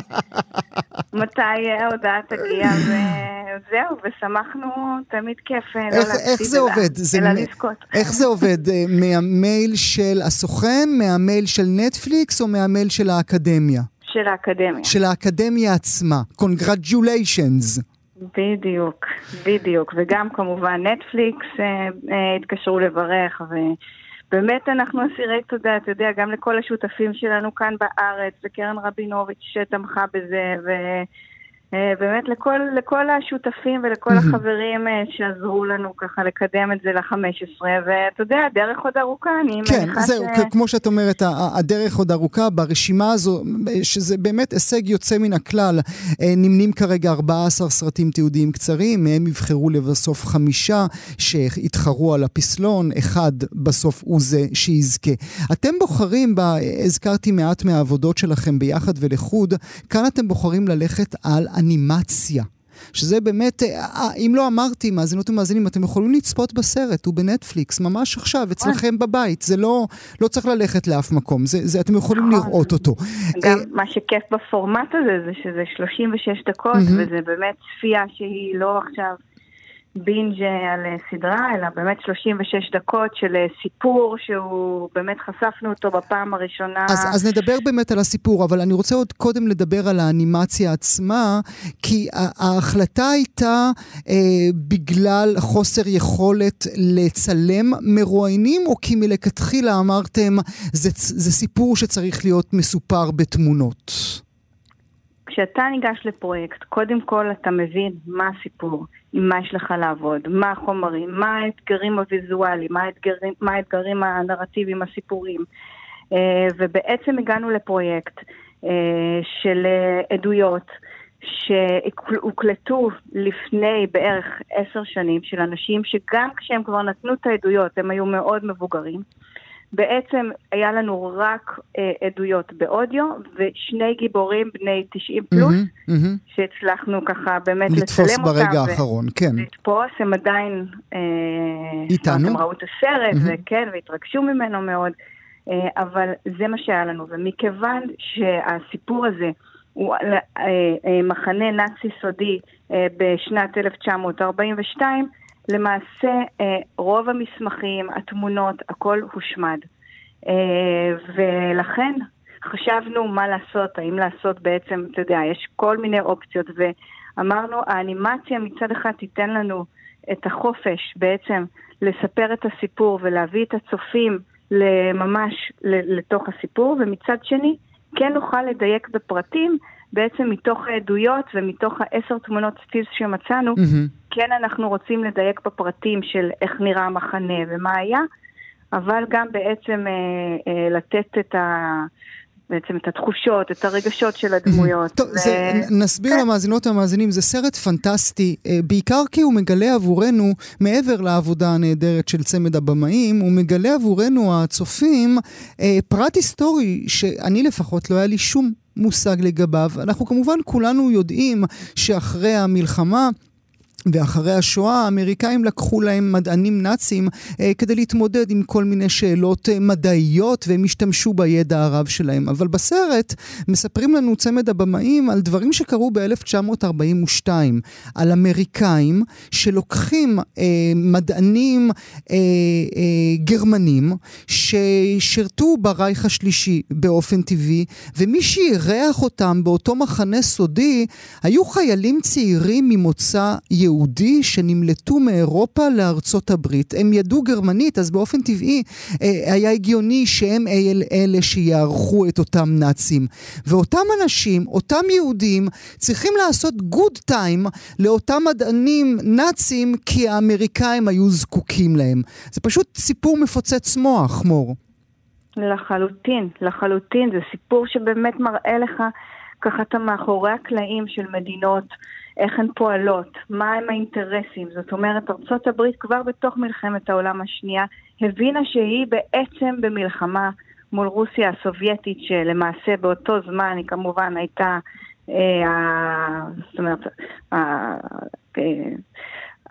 מתי ההודעה תגיע וזהו, ושמחנו, תמיד כיף לא להפסיד אלא, אלא לזכות. איך זה עובד? מהמייל של הסוכן, מהמייל של נטפליקס או מהמייל של האקדמיה? של האקדמיה. של האקדמיה עצמה. Congratulations. בדיוק, בדיוק, וגם כמובן נטפליקס אה, אה, התקשרו לברך, ובאמת אנחנו אסירי תודה, אתה יודע, גם לכל השותפים שלנו כאן בארץ, וקרן רבינוביץ' שתמכה בזה, ו... אה, באמת לכל, לכל השותפים ולכל החברים אה, שעזרו לנו ככה לקדם את זה ל-15, ואתה יודע, הדרך עוד ארוכה, אני כן, זהו, ש... כמו שאת אומרת, הדרך עוד ארוכה. ברשימה הזו, שזה באמת הישג יוצא מן הכלל, אה, נמנים כרגע 14 סרטים תיעודיים קצרים, מהם יבחרו לבסוף חמישה שהתחרו על הפסלון, אחד בסוף הוא זה שיזכה. אתם בוחרים, בה, הזכרתי מעט מהעבודות שלכם ביחד ולחוד, כאן אתם בוחרים ללכת על... אנימציה. שזה באמת, אה, אה, אם לא אמרתי, מאזינות ומאזינים, אתם יכולים לצפות בסרט, הוא בנטפליקס, ממש עכשיו, אצלכם בבית. זה לא, לא צריך ללכת לאף מקום, זה, זה, אתם יכולים נכון. לראות אותו. גם אה, מה שכיף בפורמט הזה, זה שזה 36 דקות, וזה באמת צפייה שהיא לא עכשיו... בינג' על אה, סדרה, אלא באמת 36 דקות של אה, סיפור שהוא, באמת חשפנו אותו בפעם הראשונה. אז, אז נדבר באמת על הסיפור, אבל אני רוצה עוד קודם לדבר על האנימציה עצמה, כי ההחלטה הייתה אה, בגלל חוסר יכולת לצלם מרואיינים, או כי מלכתחילה אמרתם, זה, זה סיפור שצריך להיות מסופר בתמונות? כשאתה ניגש לפרויקט, קודם כל אתה מבין מה הסיפור, עם מה יש לך לעבוד, מה החומרים, מה האתגרים הוויזואליים, מה האתגרים, מה האתגרים הנרטיביים, הסיפורים. אה, ובעצם הגענו לפרויקט אה, של אה, עדויות שהוקלטו לפני בערך עשר שנים של אנשים שגם כשהם כבר נתנו את העדויות הם היו מאוד מבוגרים. בעצם היה לנו רק אה, עדויות באודיו, ושני גיבורים בני 90 פלוס, mm-hmm, mm-hmm. שהצלחנו ככה באמת לצלם אותם. לתפוס ברגע האחרון, כן. לתפוס, הם עדיין... אה, איתנו? הם ראו את הסרט, mm-hmm. וכן, והתרגשו ממנו מאוד, אה, אבל זה מה שהיה לנו, ומכיוון שהסיפור הזה הוא אה, אה, מחנה נאצי סודי אה, בשנת 1942, למעשה אה, רוב המסמכים, התמונות, הכל הושמד. אה, ולכן חשבנו מה לעשות, האם לעשות בעצם, אתה יודע, יש כל מיני אופציות, ואמרנו, האנימציה מצד אחד תיתן לנו את החופש בעצם לספר את הסיפור ולהביא את הצופים ממש לתוך הסיפור, ומצד שני, כן נוכל לדייק בפרטים בעצם מתוך העדויות ומתוך העשר תמונות סטיז שמצאנו, mm-hmm. כן אנחנו רוצים לדייק בפרטים של איך נראה המחנה ומה היה, אבל גם בעצם אה, אה, לתת את ה... בעצם את התחושות, את הרגשות של הדמויות. טוב, ו... זה, נסביר כן. למאזינות והמאזינים, זה סרט פנטסטי, אה, בעיקר כי הוא מגלה עבורנו, מעבר לעבודה הנהדרת של צמד הבמאים, הוא מגלה עבורנו, הצופים, אה, פרט היסטורי שאני לפחות לא היה לי שום מושג לגביו. אנחנו כמובן כולנו יודעים שאחרי המלחמה ואחרי השואה האמריקאים לקחו להם מדענים נאצים אה, כדי להתמודד עם כל מיני שאלות אה, מדעיות והם השתמשו בידע הרב שלהם. אבל בסרט מספרים לנו צמד הבמאים על דברים שקרו ב-1942, על אמריקאים שלוקחים אה, מדענים אה, אה, גרמנים ששירתו ברייך השלישי באופן טבעי, ומי שאירח אותם באותו מחנה סודי היו חיילים צעירים ממוצא יהודי. יהודי שנמלטו מאירופה לארצות הברית. הם ידעו גרמנית, אז באופן טבעי אה, היה הגיוני שהם אל אלה שיערכו את אותם נאצים. ואותם אנשים, אותם יהודים, צריכים לעשות גוד טיים לאותם מדענים נאצים, כי האמריקאים היו זקוקים להם. זה פשוט סיפור מפוצץ מוח, מור. לחלוטין, לחלוטין. זה סיפור שבאמת מראה לך ככה את המאחורי הקלעים של מדינות. איך הן פועלות, מהם האינטרסים. זאת אומרת, ארצות הברית כבר בתוך מלחמת העולם השנייה הבינה שהיא בעצם במלחמה מול רוסיה הסובייטית, שלמעשה באותו זמן היא כמובן הייתה, אה, זאת אומרת, אה, אה,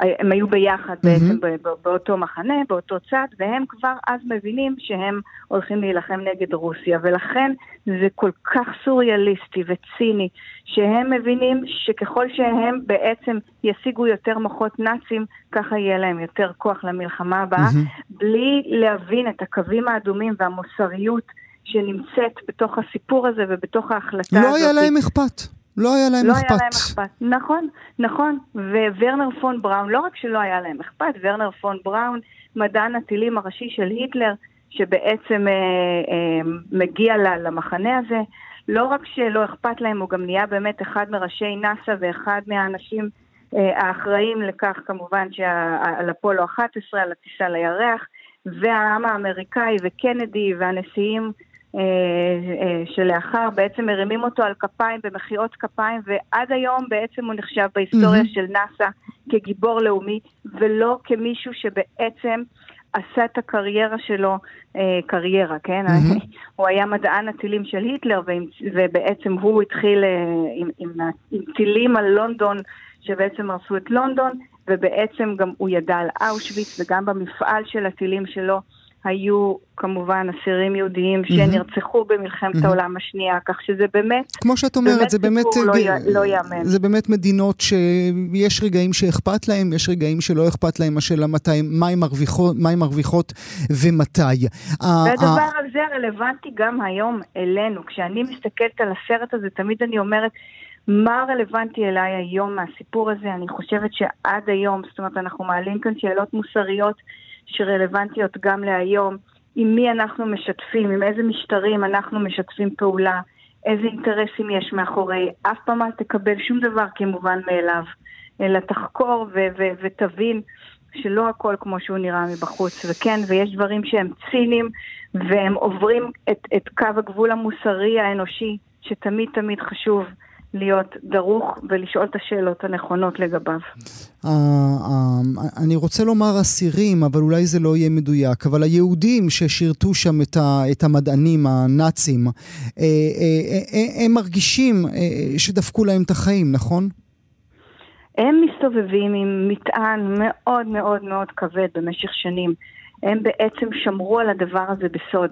הם היו ביחד mm-hmm. בעצם באותו מחנה, באותו צד, והם כבר אז מבינים שהם הולכים להילחם נגד רוסיה, ולכן זה כל כך סוריאליסטי וציני, שהם מבינים שככל שהם בעצם ישיגו יותר מוחות נאצים, ככה יהיה להם יותר כוח למלחמה הבאה, mm-hmm. בלי להבין את הקווים האדומים והמוסריות שנמצאת בתוך הסיפור הזה ובתוך ההחלטה לא הזאת. לא היה להם אכפת. לא היה להם לא אכפת. לא היה להם אכפת, נכון, נכון. וורנר פון בראון, לא רק שלא היה להם אכפת, ורנר פון בראון, מדען הטילים הראשי של היטלר, שבעצם אה, אה, מגיע למחנה הזה, לא רק שלא אכפת להם, הוא גם נהיה באמת אחד מראשי נאס"א ואחד מהאנשים אה, האחראים לכך, כמובן, על אפולו 11, על הטיסה לירח, והעם האמריקאי וקנדי והנשיאים שלאחר בעצם מרימים אותו על כפיים במחיאות כפיים ועד היום בעצם הוא נחשב בהיסטוריה mm-hmm. של נאס"א כגיבור לאומי ולא כמישהו שבעצם עשה את הקריירה שלו אה, קריירה, כן? Mm-hmm. הוא היה מדען הטילים של היטלר ובעצם הוא התחיל אה, עם, עם, עם טילים על לונדון שבעצם הרסו את לונדון ובעצם גם הוא ידע על אושוויץ וגם במפעל של הטילים שלו היו כמובן אסירים יהודיים שנרצחו במלחמת העולם השנייה, כך שזה באמת, כמו שאת אומרת, זה באמת, לא, לא יאמן. זה באמת מדינות שיש רגעים שאכפת להם, יש רגעים שלא אכפת להם, השאלה מתי, מה הן מרוויחות, מרוויחות ומתי. והדבר הזה רלוונטי גם היום אלינו. כשאני מסתכלת על הסרט הזה, תמיד אני אומרת, מה רלוונטי אליי היום מהסיפור הזה? אני חושבת שעד היום, זאת אומרת, אנחנו מעלים כאן שאלות מוסריות. שרלוונטיות גם להיום, עם מי אנחנו משתפים, עם איזה משטרים אנחנו משתפים פעולה, איזה אינטרסים יש מאחורי. אף פעם אל תקבל שום דבר כמובן מאליו, אלא תחקור ו- ו- ותבין שלא הכל כמו שהוא נראה מבחוץ. וכן, ויש דברים שהם ציניים, והם עוברים את, את קו הגבול המוסרי האנושי, שתמיד תמיד חשוב להיות דרוך ולשאול את השאלות הנכונות לגביו. אני רוצה לומר אסירים, אבל אולי זה לא יהיה מדויק, אבל היהודים ששירתו שם את המדענים הנאצים, אה, אה, אה, הם מרגישים שדפקו להם את החיים, נכון? הם מסתובבים עם מטען מאוד מאוד מאוד כבד במשך שנים. הם בעצם שמרו על הדבר הזה בסוד.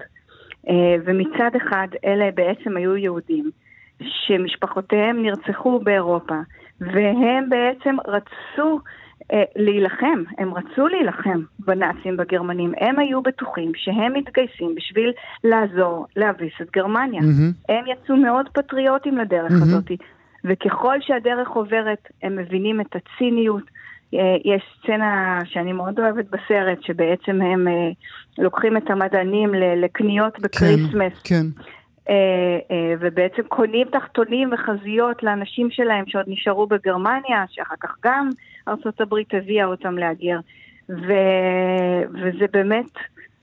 ומצד אחד אלה בעצם היו יהודים. שמשפחותיהם נרצחו באירופה, והם בעצם רצו אה, להילחם, הם רצו להילחם בנאצים בגרמנים, הם היו בטוחים שהם מתגייסים בשביל לעזור להביס את גרמניה. Mm-hmm. הם יצאו מאוד פטריוטים לדרך mm-hmm. הזאת, וככל שהדרך עוברת הם מבינים את הציניות. אה, יש סצנה שאני מאוד אוהבת בסרט, שבעצם הם אה, לוקחים את המדענים לקניות בקריסמס. כן, כן. אה, אה, ובעצם קונים תחתונים וחזיות לאנשים שלהם שעוד נשארו בגרמניה, שאחר כך גם ארה"ב הביאה אותם להגר. ו... וזה באמת,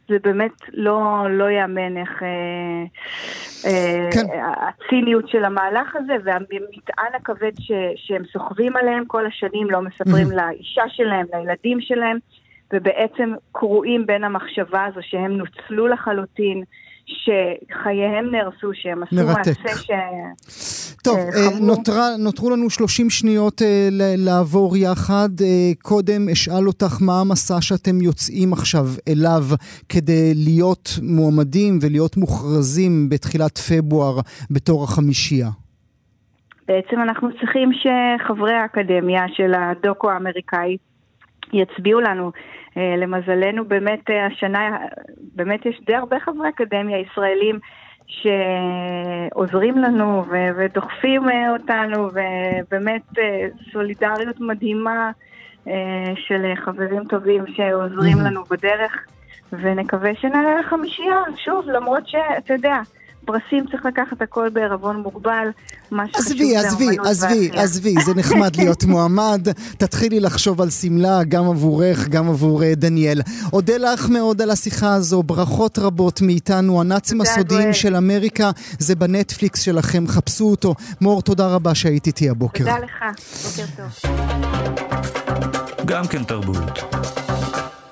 זה באמת לא, לא יאמן איך אה, אה, כן. הציניות של המהלך הזה והמטען הכבד ש, שהם סוחבים עליהם כל השנים, לא מספרים mm-hmm. לאישה שלהם, לילדים שלהם, ובעצם קרועים בין המחשבה הזו שהם נוצלו לחלוטין, שחייהם נהרסו, שהם עשו מרתק. מעשה ש... טוב, אה, אה, חמור. נותרה, נותרו לנו 30 שניות אה, לעבור יחד. קודם אשאל אותך מה המסע שאתם יוצאים עכשיו אליו כדי להיות מועמדים ולהיות מוכרזים בתחילת פברואר בתור החמישייה. בעצם אנחנו צריכים שחברי האקדמיה של הדוקו האמריקאי יצביעו לנו. אה, למזלנו באמת אה, השנה, באמת יש די הרבה חברי אקדמיה ישראלים שעוזרים לנו ו- ודוחפים אה, אותנו ובאמת סולידריות מדהימה של חברים טובים שעוזרים לנו בדרך ונקווה שנעלה לחמישייה, שוב, למרות שאתה יודע, פרסים צריך לקחת הכל בערבון מוגבל, מה שחשוב עזבי, זה עזבי, עזבי. עזבי, זה נחמד להיות מועמד. תתחילי לחשוב על שמלה, גם עבורך, גם עבור אה, דניאל. אודה לך מאוד על השיחה הזו, ברכות רבות מאיתנו. הנאצים הסודיים. של אמריקה, זה בנטפליקס שלכם, חפשו אותו. מור, תודה רבה שהיית איתי הבוקר. תודה לך, בוקר טוב. גם כן תרבות.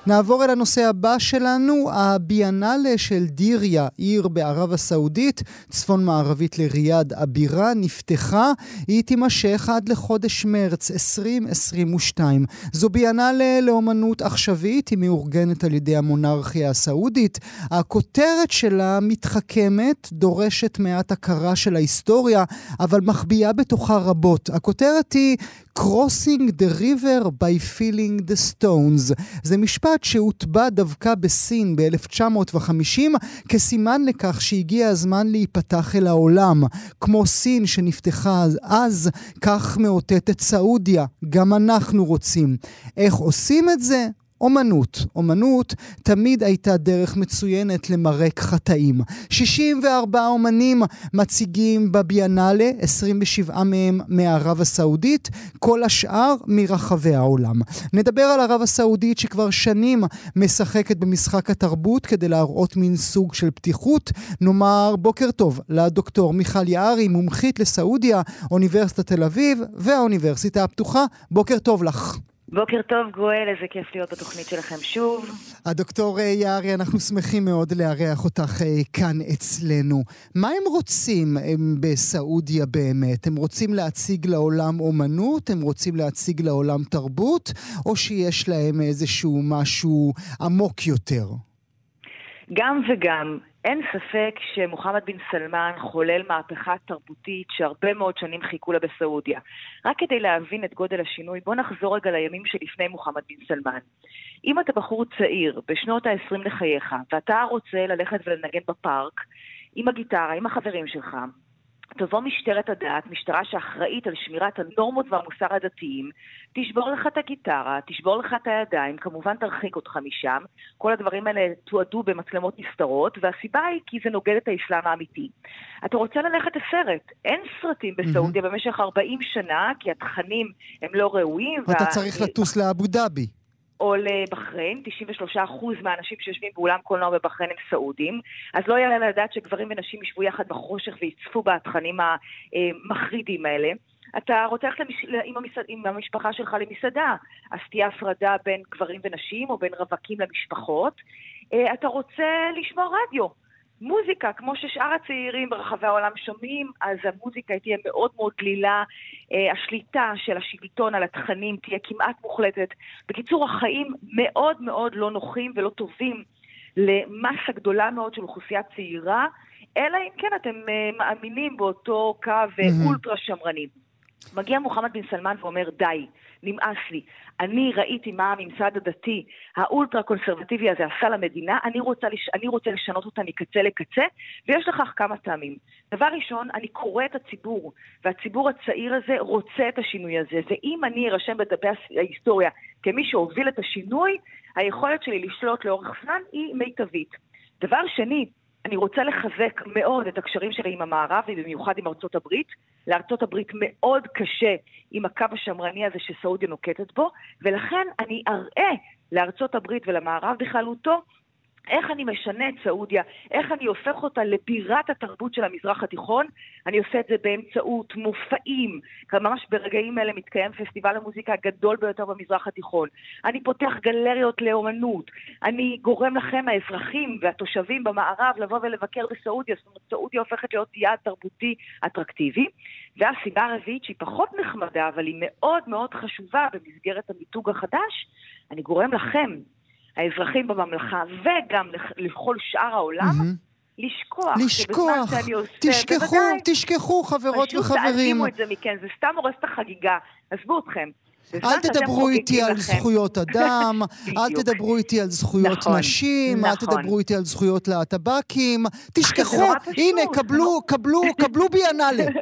נעבור אל הנושא הבא שלנו, הביאנלה של דיריה, עיר בערב הסעודית, צפון מערבית לריאד הבירה, נפתחה. היא תימשך עד לחודש מרץ 2022. זו ביאנלה לאומנות עכשווית, היא מאורגנת על ידי המונרכיה הסעודית. הכותרת שלה מתחכמת, דורשת מעט הכרה של ההיסטוריה, אבל מחביאה בתוכה רבות. הכותרת היא Crossing the river by feeling the stones. זה משפט שהוטבע דווקא בסין ב-1950 כסימן לכך שהגיע הזמן להיפתח אל העולם. כמו סין שנפתחה אז- כך מאותתת סעודיה. גם אנחנו רוצים. איך עושים את זה? אומנות. אומנות תמיד הייתה דרך מצוינת למרק חטאים. 64 אומנים מציגים בביאנלה, 27 מהם מערב הסעודית, כל השאר מרחבי העולם. נדבר על ערב הסעודית שכבר שנים משחקת במשחק התרבות כדי להראות מין סוג של פתיחות. נאמר בוקר טוב לדוקטור מיכל יערי, מומחית לסעודיה, אוניברסיטת תל אביב והאוניברסיטה הפתוחה. בוקר טוב לך. בוקר טוב גואל, איזה כיף להיות בתוכנית שלכם שוב. הדוקטור אה, יערי, אנחנו שמחים מאוד לארח אותך אה, כאן אצלנו. מה הם רוצים הם, בסעודיה באמת? הם רוצים להציג לעולם אומנות? הם רוצים להציג לעולם תרבות? או שיש להם איזשהו משהו עמוק יותר? גם וגם, אין ספק שמוחמד בן סלמן חולל מהפכה תרבותית שהרבה מאוד שנים חיכו לה בסעודיה. רק כדי להבין את גודל השינוי, בוא נחזור רגע לימים שלפני מוחמד בן סלמן. אם אתה בחור צעיר, בשנות ה-20 לחייך, ואתה רוצה ללכת ולנגן בפארק, עם הגיטרה, עם החברים שלך, תבוא משטרת הדת, משטרה שאחראית על שמירת הנורמות והמוסר הדתיים, תשבור לך את הגיטרה, תשבור לך את הידיים, כמובן תרחיק אותך משם. כל הדברים האלה תועדו במצלמות נסתרות, והסיבה היא כי זה נוגד את האסלאם האמיתי. אתה רוצה ללכת לסרט, אין סרטים בסעודיה במשך 40 שנה, כי התכנים הם לא ראויים. אתה וה- צריך לטוס לאבו דאבי. או לבחריין, 93% מהאנשים שיושבים באולם קולנוע בבחריין הם סעודים, אז לא יעלה לדעת שגברים ונשים ישבו יחד בחושך ויצפו בתכנים המחרידים האלה. אתה רוצה ללכת למש... עם, המסע... עם המשפחה שלך למסעדה, אז תהיה הפרדה בין גברים ונשים או בין רווקים למשפחות. אה, אתה רוצה לשמוע רדיו. מוזיקה, כמו ששאר הצעירים ברחבי העולם שומעים, אז המוזיקה תהיה מאוד מאוד דלילה, אה, השליטה של השלטון על התכנים תהיה כמעט מוחלטת. בקיצור, החיים מאוד מאוד לא נוחים ולא טובים למסה גדולה מאוד של אוכלוסייה צעירה, אלא אם כן אתם אה, מאמינים באותו קו מהמם. אולטרה שמרני. מגיע מוחמד בן סלמן ואומר, די, נמאס לי. אני ראיתי מה הממסד הדתי האולטרה קונסרבטיבי הזה עשה למדינה, אני רוצה, לש... אני רוצה לשנות אותה מקצה לקצה, ויש לכך כמה טעמים. דבר ראשון, אני קורא את הציבור, והציבור הצעיר הזה רוצה את השינוי הזה, ואם אני ארשם בדפי ההיסטוריה כמי שהוביל את השינוי, היכולת שלי לשלוט לאורך זמן היא מיטבית. דבר שני, אני רוצה לחזק מאוד את הקשרים שלי עם המערב, ובמיוחד עם ארצות הברית. לארצות הברית מאוד קשה עם הקו השמרני הזה שסעודיה נוקטת בו, ולכן אני אראה לארצות הברית ולמערב בכללותו איך אני משנה את סעודיה, איך אני הופך אותה לבירת התרבות של המזרח התיכון, אני עושה את זה באמצעות מופעים, ממש ברגעים אלה מתקיים פסטיבל המוזיקה הגדול ביותר במזרח התיכון. אני פותח גלריות לאומנות, אני גורם לכם, האזרחים והתושבים במערב, לבוא ולבקר בסעודיה, זאת אומרת, סעודיה הופכת להיות יעד תרבותי אטרקטיבי. והסיבה הרביעית, שהיא פחות נחמדה, אבל היא מאוד מאוד חשובה במסגרת המיתוג החדש, אני גורם לכם, האזרחים בממלכה, וגם לכל שאר העולם, mm-hmm. לשכוח, לשכוח, תשכחו, בוודאי, תשכחו חברות וחברים. פשוט תעזימו את זה מכן, זה סתם הורס את החגיגה, עזבו אתכם. אל תדברו איתי על זכויות אדם, אל תדברו איתי על זכויות נכון, נשים, אל תדברו איתי על זכויות להטבקים. תשכחו, הנה, קבלו, קבלו, קבלו ביאנלה.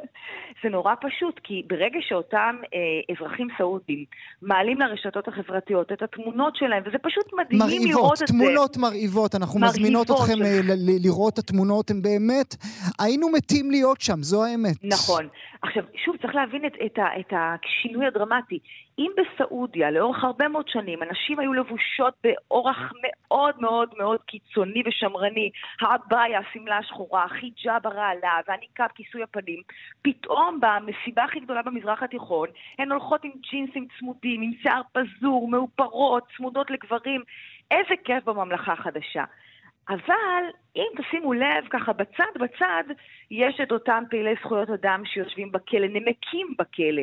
זה נורא פשוט, כי ברגע שאותם אה, אזרחים סעודים מעלים לרשתות החברתיות את התמונות שלהם, וזה פשוט מדהים מרעיבות, לראות את זה. תמונות מרהיבות, אנחנו מרהיבות מזמינות אתכם של... אה, לראות את התמונות, הן באמת, היינו מתים להיות שם, זו האמת. נכון. עכשיו, שוב, צריך להבין את, את, את השינוי הדרמטי. אם בסעודיה, לאורך הרבה מאוד שנים, הנשים היו לבושות באורח מאוד מאוד מאוד קיצוני ושמרני, העבאיה, השמלה השחורה, החיג'אב הרעלה והניקאב, כיסוי הפנים, פתאום במסיבה הכי גדולה במזרח התיכון, הן הולכות עם ג'ינסים צמודים, עם שיער פזור, מאופרות, צמודות לגברים. איזה כיף בממלכה החדשה. אבל אם תשימו לב, ככה בצד בצד, יש את אותם פעילי זכויות אדם שיושבים בכלא, נמקים בכלא.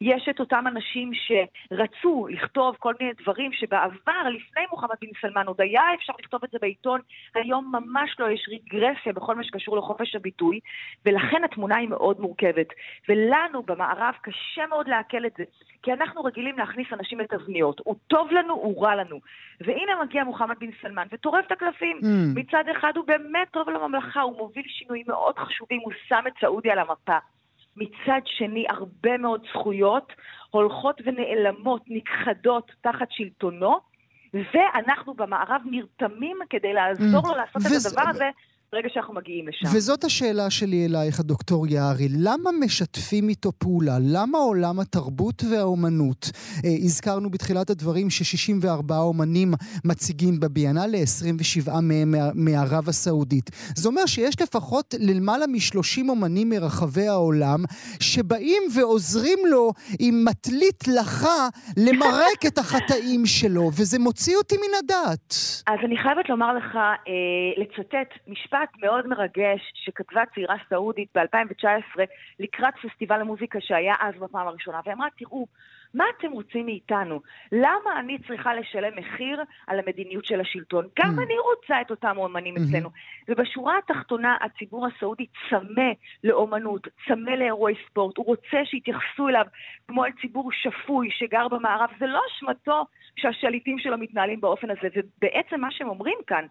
יש את אותם אנשים שרצו לכתוב כל מיני דברים שבעבר, לפני מוחמד בן סלמן, עוד היה אפשר לכתוב את זה בעיתון, היום ממש לא, יש רגרסיה בכל מה שקשור לחופש הביטוי, ולכן התמונה היא מאוד מורכבת. ולנו במערב קשה מאוד לעכל את זה, כי אנחנו רגילים להכניס אנשים לתבניות. הוא טוב לנו, הוא רע לנו. והנה מגיע מוחמד בן סלמן וטורף את הקלפים. Mm. מצד אחד הוא באמת טוב לממלכה, הוא מוביל שינויים מאוד חשובים, הוא שם את סעודיה על המפה. מצד שני הרבה מאוד זכויות הולכות ונעלמות, נכחדות תחת שלטונו, ואנחנו במערב נרתמים כדי לעזור לו לעשות. את הדבר הזה ברגע שאנחנו מגיעים לשם. וזאת השאלה שלי אלייך, הדוקטור יערי. למה משתפים איתו פעולה? למה עולם התרבות והאומנות? אה, הזכרנו בתחילת הדברים ש-64 אומנים מציגים בביאנל, 27 מהם מערב הסעודית. זה אומר שיש לפחות למעלה מ-30 אומנים מרחבי העולם שבאים ועוזרים לו עם מטלית לחה למרק את החטאים שלו, וזה מוציא אותי מן הדעת. אז אני חייבת לומר לך, אה, לצטט משפט משפט מאוד מרגש שכתבה צעירה סעודית ב-2019 לקראת פסטיבל המוזיקה שהיה אז בפעם הראשונה, ואמרה, תראו, מה אתם רוצים מאיתנו? למה אני צריכה לשלם מחיר על המדיניות של השלטון? גם mm. אני רוצה את אותם אומנים mm-hmm. אצלנו. ובשורה התחתונה, הציבור הסעודי צמא לאומנות, צמא לאירועי ספורט, הוא רוצה שיתייחסו אליו כמו אל ציבור שפוי שגר במערב. זה לא אשמתו שהשליטים שלו מתנהלים באופן הזה, ובעצם מה שהם אומרים כאן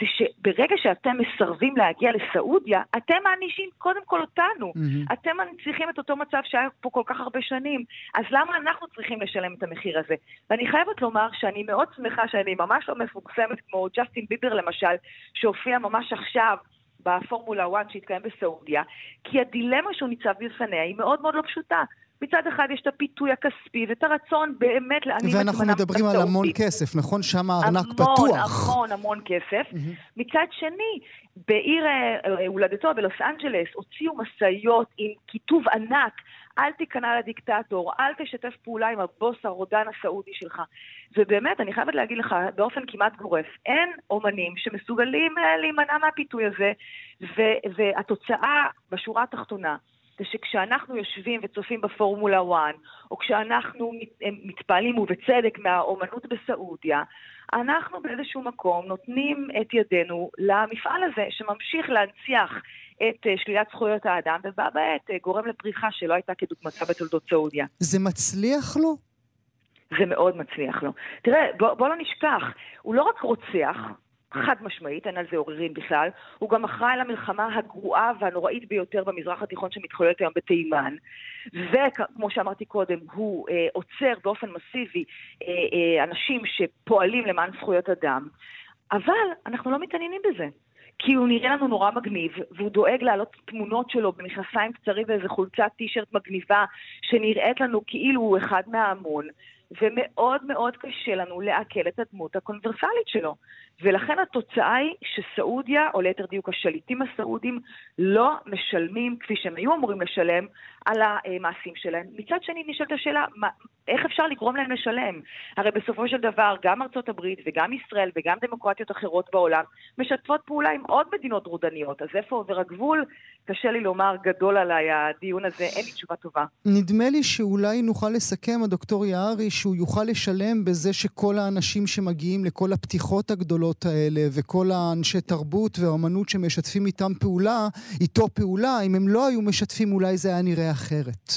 זה שברגע שאתם מסרבים להגיע לסעודיה, אתם מענישים קודם כל אותנו. Mm-hmm. אתם מנציחים את אותו מצב שהיה פה כל כך הרבה שנים. אז למה אנחנו צריכים לשלם את המחיר הזה? ואני חייבת לומר שאני מאוד שמחה שאני ממש לא מפורסמת כמו ג'סטין ביבר למשל, שהופיע ממש עכשיו. בפורמולה 1 שהתקיים בסעודיה, כי הדילמה שהוא ניצב בפניה היא מאוד מאוד לא פשוטה. מצד אחד יש את הפיתוי הכספי ואת הרצון באמת להעניק את זמנם ואנחנו מדברים על המון כסף, נכון? שם הארנק פתוח. המון, המון, המון כסף. Mm-hmm. מצד שני, בעיר אה, אה, הולדתו, בלוס אנג'לס, הוציאו משאיות עם כיתוב ענק, אל תיכנע לדיקטטור, אל תשתף פעולה עם הבוס הרודן הסעודי שלך. ובאמת, אני חייבת להגיד לך, באופן כמעט גורף, אין אומנים שמסוגלים אה, להימנע מהפיתוי הזה, והתוצאה, בשורה התחתונה, זה שכשאנחנו יושבים וצופים בפורמולה 1, או כשאנחנו מתפעלים, ובצדק, מהאומנות בסעודיה, אנחנו באיזשהו מקום נותנים את ידינו למפעל הזה, שממשיך להנציח את אה, שלילת זכויות האדם, ובה בעת אה, גורם לפריחה שלא הייתה כדוגמתה בתולדות סעודיה. זה מצליח לו? זה מאוד מצליח לו. תראה, בוא, בוא לא נשכח, הוא לא רק רוצח, חד משמעית, אין על זה עוררין בכלל. הוא גם אחראי למלחמה הגרועה והנוראית ביותר במזרח התיכון שמתחוללת היום בתימן. וכמו שאמרתי קודם, הוא אה, עוצר באופן מסיבי אה, אה, אנשים שפועלים למען זכויות אדם. אבל אנחנו לא מתעניינים בזה. כי הוא נראה לנו נורא מגניב, והוא דואג להעלות תמונות שלו במכנסיים קצרים ואיזה חולצת טישרט מגניבה שנראית לנו כאילו הוא אחד מההמון. ומאוד מאוד קשה לנו לעכל את הדמות הקונברסלית שלו. ולכן התוצאה היא שסעודיה, או ליתר דיוק השליטים הסעודים, לא משלמים כפי שהם היו אמורים לשלם על המעשים שלהם. מצד שני נשאלת השאלה, מה, איך אפשר לגרום להם לשלם? הרי בסופו של דבר גם ארצות הברית וגם ישראל וגם דמוקרטיות אחרות בעולם משתפות פעולה עם עוד מדינות רודניות, אז איפה עובר הגבול? קשה לי לומר גדול עליי הדיון הזה, אין לי תשובה טובה. נדמה לי שאולי נוכל לסכם, הדוקטור יערי, שהוא יוכל לשלם בזה שכל האנשים שמגיעים לכל הפתיחות הגדולות האלה וכל האנשי תרבות ואומנות שמשתפים איתם פעולה, איתו פעולה, אם הם לא היו משתפים אולי זה היה נראה אחרת.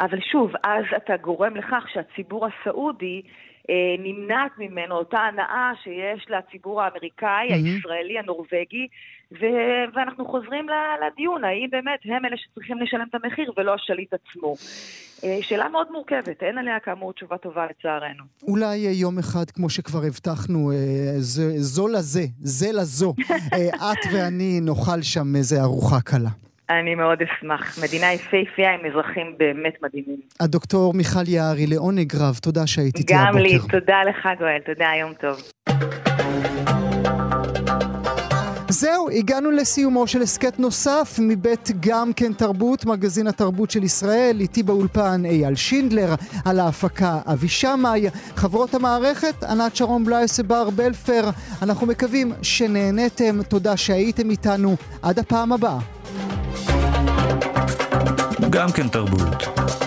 אבל שוב, אז אתה גורם לכך שהציבור הסעודי אה, נמנעת ממנו אותה הנאה שיש לציבור האמריקאי, mm-hmm. הישראלי, הנורבגי, ו- ואנחנו חוזרים לדיון, האם באמת הם אלה שצריכים לשלם את המחיר ולא השליט עצמו. אה, שאלה מאוד מורכבת, אין עליה כאמור תשובה טובה לצערנו. אולי יום אחד, כמו שכבר הבטחנו, אה, זו לזה, זה לזו, את ואני נאכל שם איזה ארוחה קלה. אני מאוד אשמח. מדינה יפהפייה עם אזרחים באמת מדהימים. הדוקטור מיכל יערי, לעונג רב, תודה שהיית איתי הבוקר. גם לי, תודה לך גואל, תודה, יום טוב. זהו, הגענו לסיומו של הסכת נוסף מבית גם כן תרבות, מגזין התרבות של ישראל, איתי באולפן אייל שינדלר, על ההפקה אבי שמאי, חברות המערכת ענת שרון בלייס ובר בלפר. אנחנו מקווים שנהניתם, תודה שהייתם איתנו, עד הפעם הבאה. גם כן תרבות.